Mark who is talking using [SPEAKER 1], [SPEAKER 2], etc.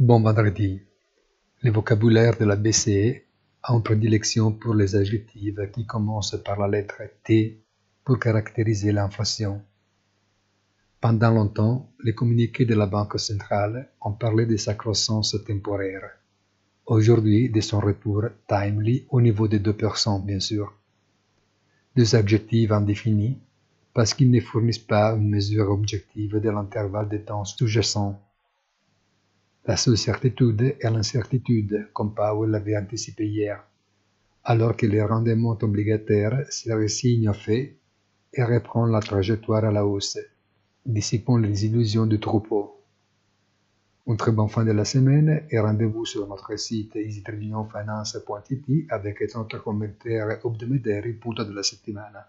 [SPEAKER 1] Bon vendredi. Le vocabulaire de la BCE a une prédilection pour les adjectifs qui commencent par la lettre T pour caractériser l'inflation. Pendant longtemps, les communiqués de la Banque centrale ont parlé de sa croissance temporaire. Aujourd'hui, de son retour timely au niveau de 2%, bien sûr. Deux adjectifs indéfinis parce qu'ils ne fournissent pas une mesure objective de l'intervalle de temps sous-jacent. La seule certitude est l'incertitude, comme Powell l'avait anticipé hier, alors que les rendements obligataires se résignent au fait et reprend la trajectoire à la hausse, dissipant les illusions du troupeau. Une très bonne fin de la semaine et rendez-vous sur notre site easytradingfinance.it avec notre commentaire hebdomadaire punto della settimana.